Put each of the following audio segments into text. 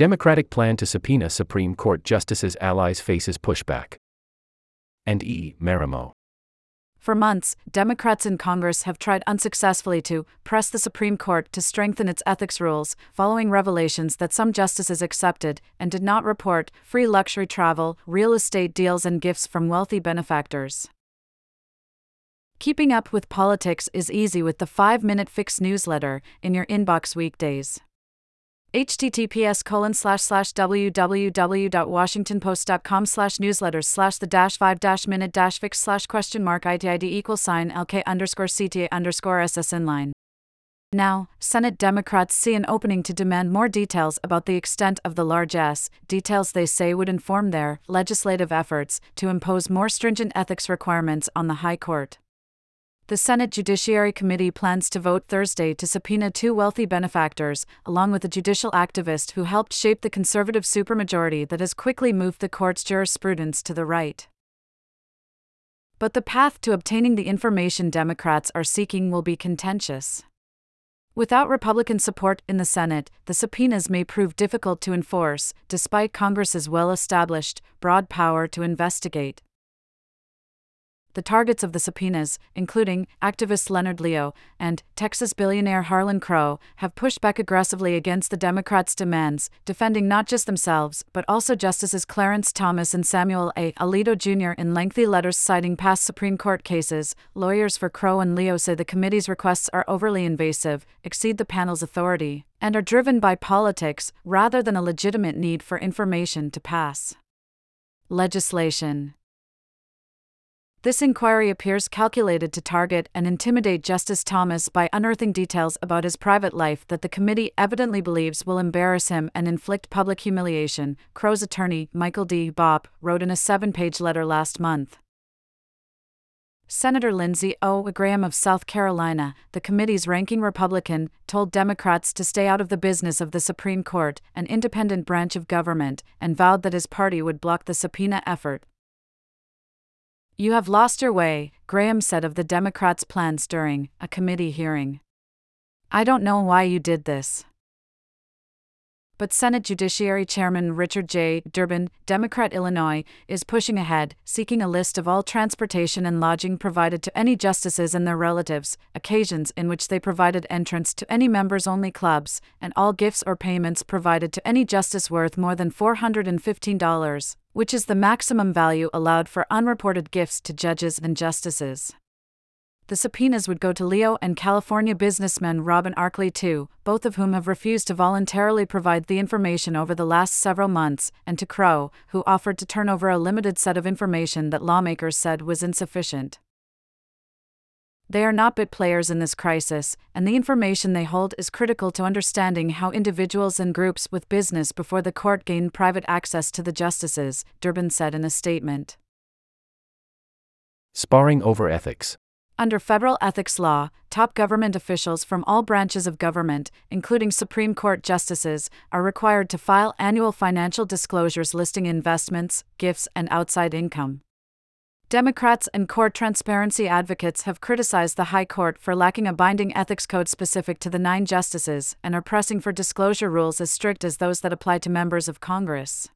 Democratic plan to subpoena Supreme Court justices' allies faces pushback. And E. Marimo. For months, Democrats in Congress have tried unsuccessfully to press the Supreme Court to strengthen its ethics rules, following revelations that some justices accepted and did not report free luxury travel, real estate deals, and gifts from wealthy benefactors. Keeping up with politics is easy with the 5 Minute Fix newsletter in your inbox weekdays https colon slash slash www.washingtonpost.com slash newsletters slash the dash five dash minute dash fix slash question mark itid equals sign lk underscore cta underscore ss inline. Now, Senate Democrats see an opening to demand more details about the extent of the large S, details they say would inform their legislative efforts to impose more stringent ethics requirements on the High Court the Senate Judiciary Committee plans to vote Thursday to subpoena two wealthy benefactors, along with a judicial activist who helped shape the conservative supermajority that has quickly moved the court's jurisprudence to the right. But the path to obtaining the information Democrats are seeking will be contentious. Without Republican support in the Senate, the subpoenas may prove difficult to enforce, despite Congress's well established, broad power to investigate the targets of the subpoenas, including activist Leonard Leo and Texas billionaire Harlan Crow, have pushed back aggressively against the Democrats' demands, defending not just themselves, but also Justices Clarence Thomas and Samuel A. Alito Jr. in lengthy letters citing past Supreme Court cases. Lawyers for Crow and Leo say the committee's requests are overly invasive, exceed the panel's authority, and are driven by politics rather than a legitimate need for information to pass. Legislation this inquiry appears calculated to target and intimidate Justice Thomas by unearthing details about his private life that the committee evidently believes will embarrass him and inflict public humiliation, Crow's attorney, Michael D. Bopp, wrote in a seven page letter last month. Senator Lindsey O. Graham of South Carolina, the committee's ranking Republican, told Democrats to stay out of the business of the Supreme Court, an independent branch of government, and vowed that his party would block the subpoena effort. You have lost your way, Graham said of the Democrats' plans during a committee hearing. I don't know why you did this but Senate Judiciary Chairman Richard J. Durbin, Democrat Illinois, is pushing ahead, seeking a list of all transportation and lodging provided to any justices and their relatives, occasions in which they provided entrance to any members only clubs, and all gifts or payments provided to any justice worth more than $415, which is the maximum value allowed for unreported gifts to judges and justices the subpoenas would go to Leo and California businessman Robin Arkley too, both of whom have refused to voluntarily provide the information over the last several months, and to Crow, who offered to turn over a limited set of information that lawmakers said was insufficient. They are not bit players in this crisis, and the information they hold is critical to understanding how individuals and groups with business before the court gain private access to the justices, Durbin said in a statement. Sparring over ethics. Under federal ethics law, top government officials from all branches of government, including Supreme Court justices, are required to file annual financial disclosures listing investments, gifts, and outside income. Democrats and court transparency advocates have criticized the High Court for lacking a binding ethics code specific to the nine justices and are pressing for disclosure rules as strict as those that apply to members of Congress.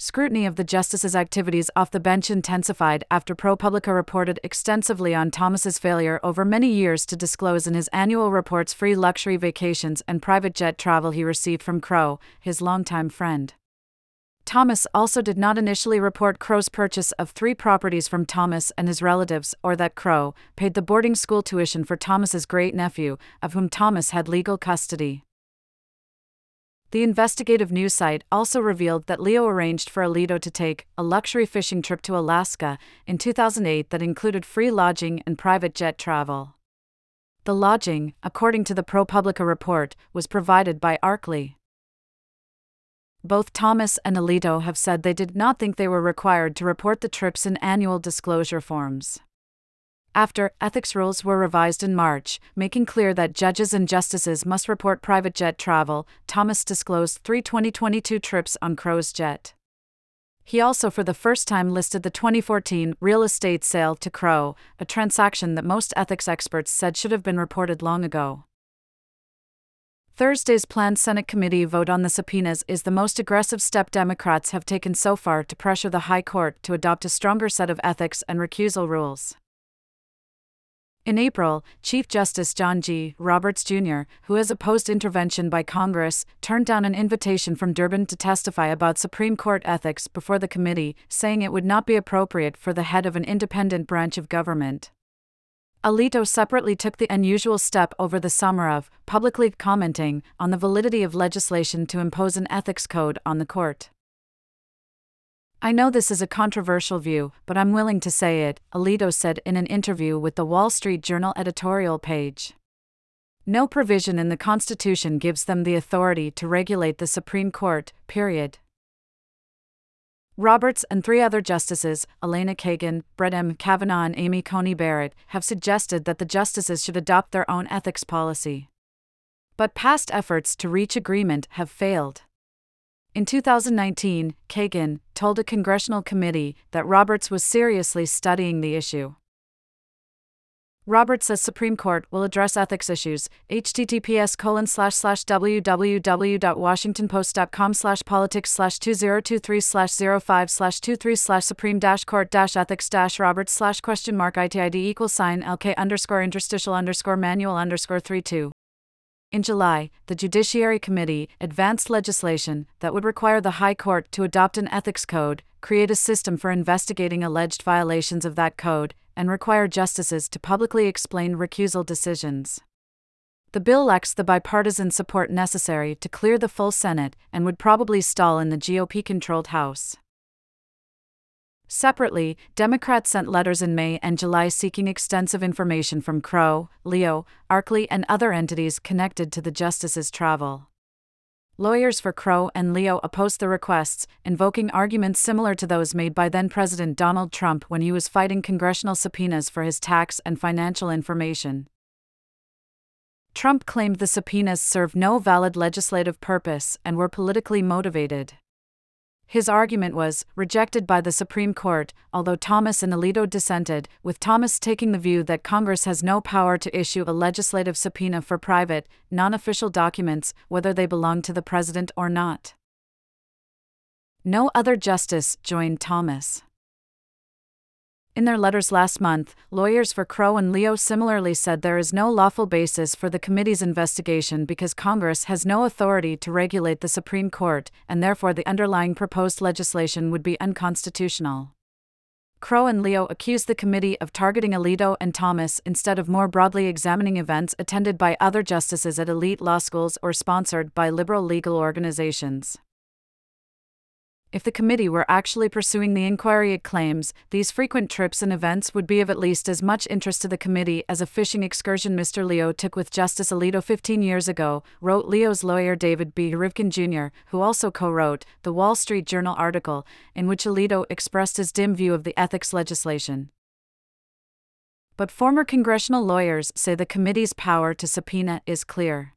Scrutiny of the justice's activities off the bench intensified after ProPublica reported extensively on Thomas's failure over many years to disclose in his annual reports free luxury vacations and private jet travel he received from Crow, his longtime friend. Thomas also did not initially report Crow's purchase of three properties from Thomas and his relatives, or that Crow paid the boarding school tuition for Thomas's great nephew, of whom Thomas had legal custody. The investigative news site also revealed that Leo arranged for Alito to take a luxury fishing trip to Alaska in 2008 that included free lodging and private jet travel. The lodging, according to the ProPublica report, was provided by Arkley. Both Thomas and Alito have said they did not think they were required to report the trips in annual disclosure forms. After, ethics rules were revised in March, making clear that judges and justices must report private jet travel. Thomas disclosed three 2022 trips on Crow's jet. He also, for the first time, listed the 2014 real estate sale to Crow, a transaction that most ethics experts said should have been reported long ago. Thursday's planned Senate committee vote on the subpoenas is the most aggressive step Democrats have taken so far to pressure the High Court to adopt a stronger set of ethics and recusal rules. In April, Chief Justice John G. Roberts Jr., who has opposed intervention by Congress, turned down an invitation from Durbin to testify about Supreme Court ethics before the committee, saying it would not be appropriate for the head of an independent branch of government. Alito separately took the unusual step over the summer of publicly commenting on the validity of legislation to impose an ethics code on the court. I know this is a controversial view, but I'm willing to say it, Alito said in an interview with the Wall Street Journal editorial page. No provision in the Constitution gives them the authority to regulate the Supreme Court, period. Roberts and three other justices, Elena Kagan, Brett M. Kavanaugh, and Amy Coney Barrett, have suggested that the justices should adopt their own ethics policy. But past efforts to reach agreement have failed. In 2019, Kagan told a congressional committee that Roberts was seriously studying the issue. Roberts says Supreme Court will address ethics issues. https colon slash slash www.washingtonpost.com slash politics slash 2023 slash 05 slash 23 slash supreme dash court dash ethics dash roberts slash question mark itid equals sign lk underscore interstitial underscore manual underscore 32. In July, the Judiciary Committee advanced legislation that would require the High Court to adopt an ethics code, create a system for investigating alleged violations of that code, and require justices to publicly explain recusal decisions. The bill lacks the bipartisan support necessary to clear the full Senate and would probably stall in the GOP controlled House. Separately, Democrats sent letters in May and July seeking extensive information from Crow, Leo, Arkley, and other entities connected to the justices' travel. Lawyers for Crow and Leo opposed the requests, invoking arguments similar to those made by then President Donald Trump when he was fighting congressional subpoenas for his tax and financial information. Trump claimed the subpoenas served no valid legislative purpose and were politically motivated. His argument was rejected by the Supreme Court, although Thomas and Alito dissented, with Thomas taking the view that Congress has no power to issue a legislative subpoena for private, non official documents, whether they belong to the president or not. No other justice joined Thomas. In their letters last month, lawyers for Crow and Leo similarly said there is no lawful basis for the committee's investigation because Congress has no authority to regulate the Supreme Court, and therefore the underlying proposed legislation would be unconstitutional. Crow and Leo accused the committee of targeting Alito and Thomas instead of more broadly examining events attended by other justices at elite law schools or sponsored by liberal legal organizations. If the committee were actually pursuing the inquiry it claims, these frequent trips and events would be of at least as much interest to the committee as a fishing excursion Mr. Leo took with Justice Alito 15 years ago, wrote Leo's lawyer David B. Rivkin Jr., who also co wrote the Wall Street Journal article, in which Alito expressed his dim view of the ethics legislation. But former congressional lawyers say the committee's power to subpoena is clear.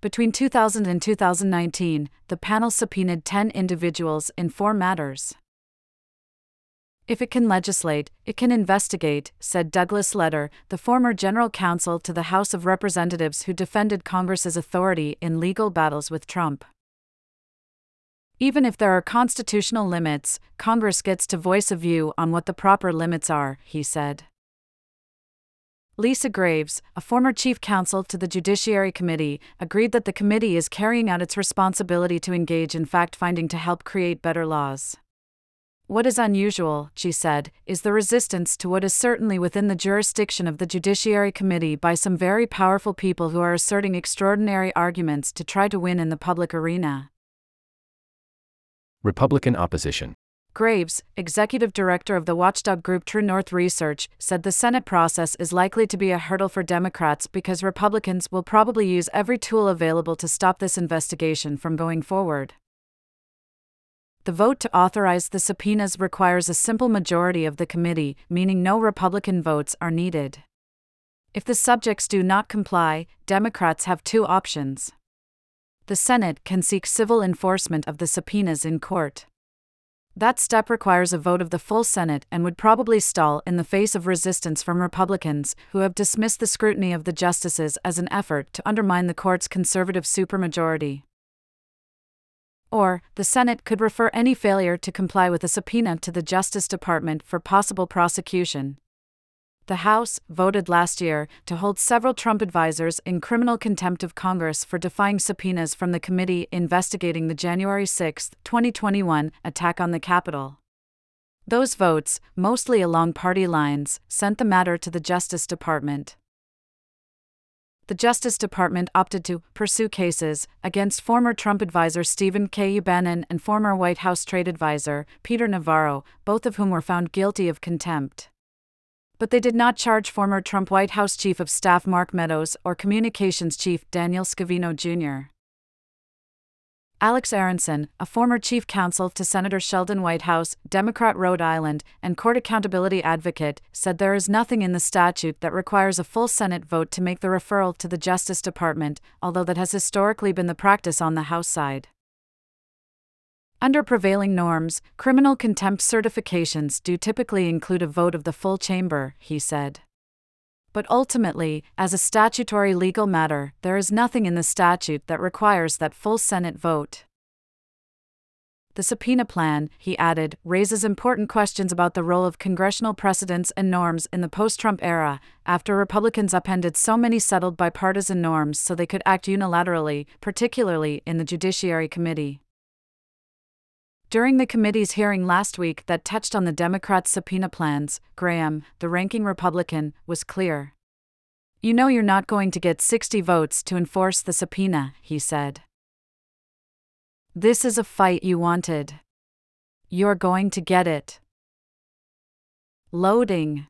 Between 2000 and 2019, the panel subpoenaed 10 individuals in four matters. If it can legislate, it can investigate, said Douglas Letter, the former general counsel to the House of Representatives who defended Congress's authority in legal battles with Trump. Even if there are constitutional limits, Congress gets to voice a view on what the proper limits are, he said. Lisa Graves, a former chief counsel to the Judiciary Committee, agreed that the committee is carrying out its responsibility to engage in fact finding to help create better laws. What is unusual, she said, is the resistance to what is certainly within the jurisdiction of the Judiciary Committee by some very powerful people who are asserting extraordinary arguments to try to win in the public arena. Republican opposition. Graves, executive director of the watchdog group True North Research, said the Senate process is likely to be a hurdle for Democrats because Republicans will probably use every tool available to stop this investigation from going forward. The vote to authorize the subpoenas requires a simple majority of the committee, meaning no Republican votes are needed. If the subjects do not comply, Democrats have two options. The Senate can seek civil enforcement of the subpoenas in court. That step requires a vote of the full Senate and would probably stall in the face of resistance from Republicans, who have dismissed the scrutiny of the justices as an effort to undermine the court's conservative supermajority. Or, the Senate could refer any failure to comply with a subpoena to the Justice Department for possible prosecution the House voted last year to hold several Trump advisers in criminal contempt of Congress for defying subpoenas from the committee investigating the January 6, 2021 attack on the Capitol. Those votes, mostly along party lines, sent the matter to the Justice Department. The Justice Department opted to pursue cases against former Trump advisor Stephen K. Bannon and former White House trade advisor Peter Navarro, both of whom were found guilty of contempt but they did not charge former Trump White House Chief of Staff Mark Meadows or Communications Chief Daniel Scavino Jr. Alex Aronson, a former chief counsel to Senator Sheldon Whitehouse, Democrat Rhode Island, and court accountability advocate, said there is nothing in the statute that requires a full Senate vote to make the referral to the Justice Department, although that has historically been the practice on the House side. Under prevailing norms, criminal contempt certifications do typically include a vote of the full chamber, he said. But ultimately, as a statutory legal matter, there is nothing in the statute that requires that full Senate vote. The subpoena plan, he added, raises important questions about the role of congressional precedents and norms in the post Trump era, after Republicans upended so many settled bipartisan norms so they could act unilaterally, particularly in the Judiciary Committee. During the committee's hearing last week that touched on the Democrats' subpoena plans, Graham, the ranking Republican, was clear. You know you're not going to get 60 votes to enforce the subpoena, he said. This is a fight you wanted. You're going to get it. Loading.